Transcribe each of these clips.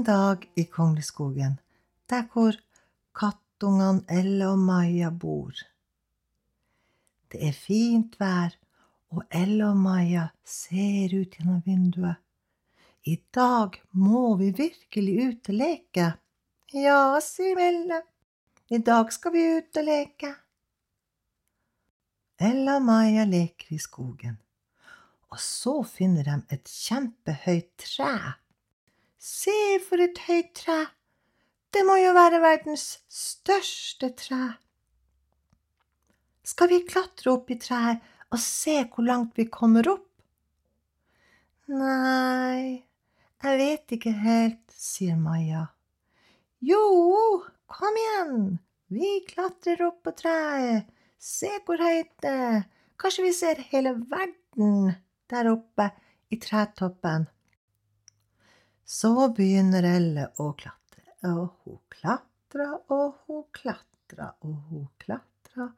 En dag i Kongleskogen, der hvor kattungene Elle og Maja bor. Det er fint vær, og Elle og Maja ser ut gjennom vinduet. I dag må vi virkelig ut og leke. Ja, sier Elle. I dag skal vi ut og leke. Elle og Maja leker i skogen, og så finner de et kjempehøyt tre. Se for et høyt tre! Det må jo være verdens største tre. Skal vi klatre opp i treet og se hvor langt vi kommer opp? Nei, jeg vet ikke helt, sier Maja. Jo, kom igjen, vi klatrer opp på treet, se hvor høyt det er, kanskje vi ser hele verden der oppe i tretoppen. Så begynner Elle å klatre, og hun klatra og hun klatra og hun klatra.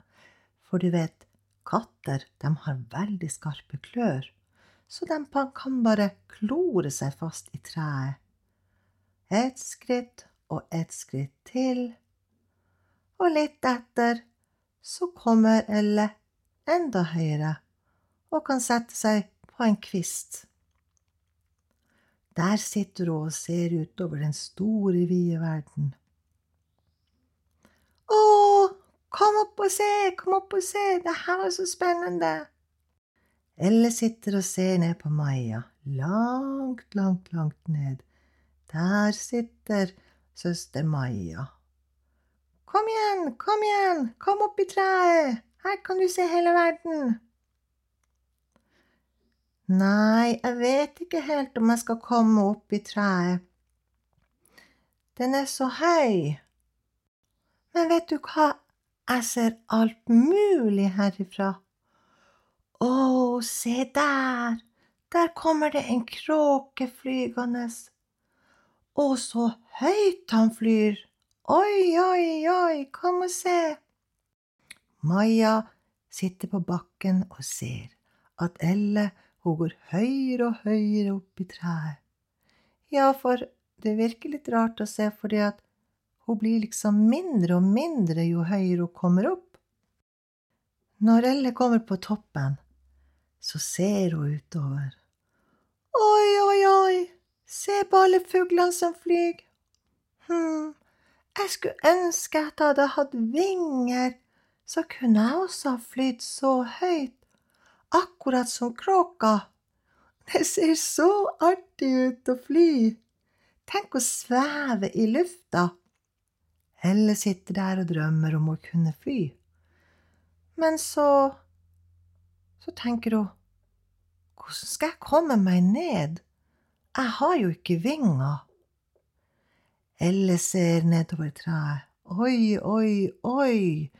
For du vet, katter de har veldig skarpe klør, så de kan bare klore seg fast i treet. Et skritt og et skritt til, og litt etter så kommer Elle enda høyere og kan sette seg på en kvist. Der sitter hun og ser utover den store, vide verden. Å, kom opp og se, kom opp og se, det her var så spennende. Elle sitter og ser ned på Maja, langt, langt, langt ned. Der sitter søster Maja. Kom igjen, kom igjen, kom opp i treet, her kan du se hele verden. Nei, jeg vet ikke helt om jeg skal komme opp i treet. Den er så høy. Men vet du hva, jeg ser alt mulig herifra. Å, se der, der kommer det en kråke flygende. Å, så høyt han flyr. Oi, oi, oi, kom og se. Maja sitter på bakken og ser at Elle hun går høyere og høyere opp i treet. Ja, for det virker litt rart å se, fordi at hun blir liksom mindre og mindre jo høyere hun kommer opp. Når Elle kommer på toppen, så ser hun utover. Oi, oi, oi, se på alle fuglene som flyr. Hm, jeg skulle ønske at jeg hadde hatt vinger, så kunne jeg også ha flydd så høyt akkurat som kråka. Det ser så artig ut å fly. Tenk å sveve i lufta. Helle sitter der og drømmer om å kunne fly. Men så Så tenker hun, hvordan skal jeg komme meg ned? Jeg har jo ikke vinger. Elle ser nedover treet. Oi, oi, oi,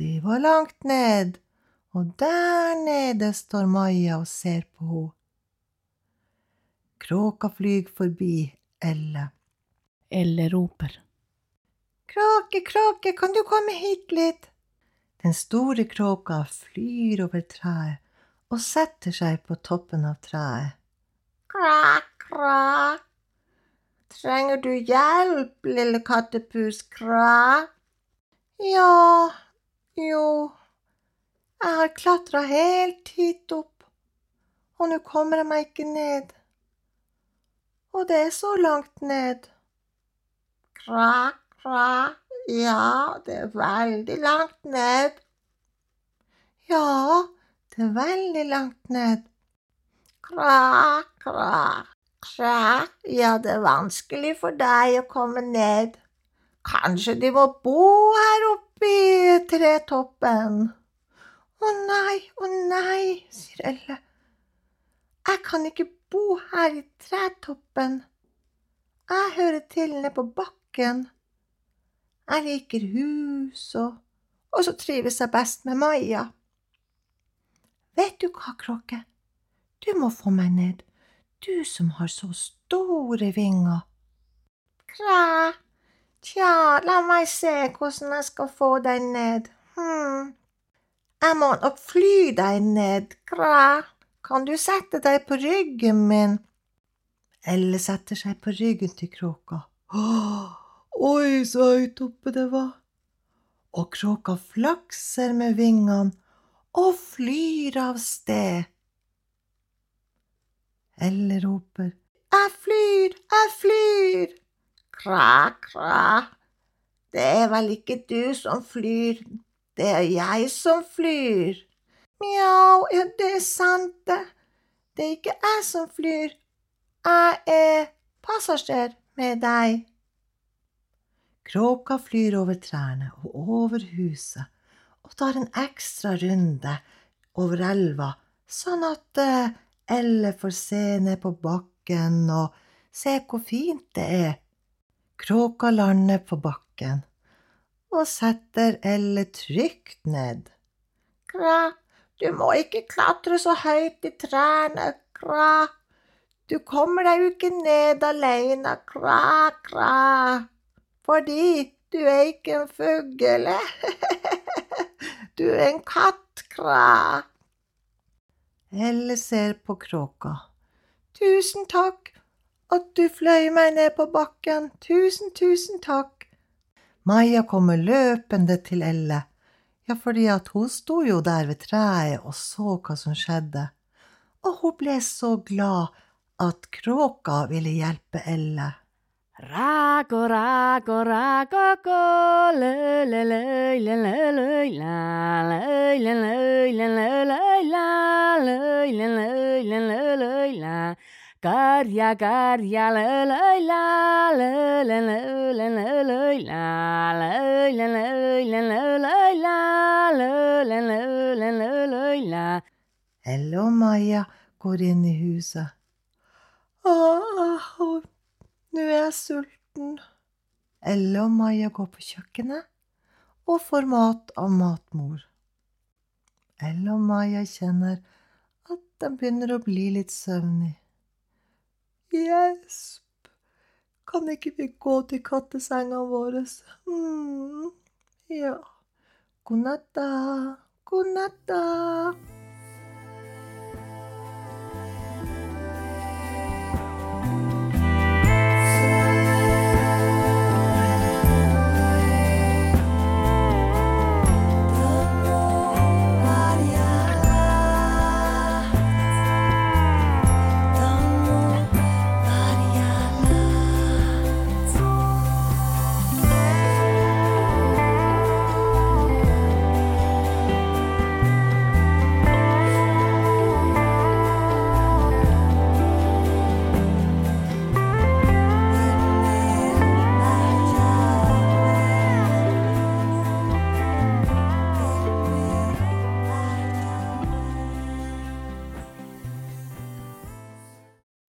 det var langt ned og der nede står Maja og ser på henne. Kråka flyr forbi Elle. Elle roper. Kråke, kråke, kan du komme hit litt? Den store kråka flyr over treet og setter seg på toppen av treet. Krak, krak. Trenger du hjelp, lille kattepus, krak? Ja, jo, jeg har klatra helt hit opp, og nå kommer jeg meg ikke ned. Og det er så langt ned. Kra, kra, ja, det er veldig langt ned. Ja, det er veldig langt ned. Kra, kra, kra, ja, det er vanskelig for deg å komme ned. Kanskje de må bo her oppe i tretoppen. Å nei, å nei, sier Elle. Jeg kan ikke bo her i tretoppen. Jeg hører til nede på bakken. Jeg liker hus, og, og så trives jeg best med Maja. Vet du hva, Kråke, du må få meg ned, du som har så store vinger. Kræ, tja, la meg se hvordan jeg skal få deg ned. Hm. Jeg må nok fly deg ned, kra. Kan du sette deg på ryggen min? Elle setter seg på ryggen til kråka. Oi, så høyt oppe det var. Og kråka flakser med vingene og flyr av sted. Elle roper. Jeg flyr, jeg flyr! Kra, kra. Det er vel ikke du som flyr, det er jeg som flyr. Mjau, ja, det er sant, det. Det er ikke jeg som flyr. Jeg er passasjer med deg. Kråka flyr over trærne og over huset og tar en ekstra runde over elva, sånn at eh, Elle får se ned på bakken og se hvor fint det er. Kråka lander på bakken og setter Elle trygt ned. Kra, du må ikke klatre så høyt i trærne, kra. Du kommer deg jo ikke ned alene, kra, kra, fordi du er ikke en fugl. Du er en katt, kra. Elle ser på kråka. Tusen takk at du fløy meg ned på bakken. Tusen, tusen takk. Maja kommer løpende til Elle, ja, fordi at hun sto jo der ved treet og så hva som skjedde, og hun ble så glad at kråka ville hjelpe Elle. Rago, rago, rago, go, le, le, le, le, le, le, la, le, le, le, la, le, le, le, le, le, le, la. Elle og Maja går inn i huset. Åh, nå er jeg sulten. Elle og Maja går på kjøkkenet og får mat av matmor. Elle og Maja kjenner at de begynner å bli litt søvnig. Gjesp, kan ikke vi gå til kattesenga vår? Mm. ja. God natt, da. God natt, da.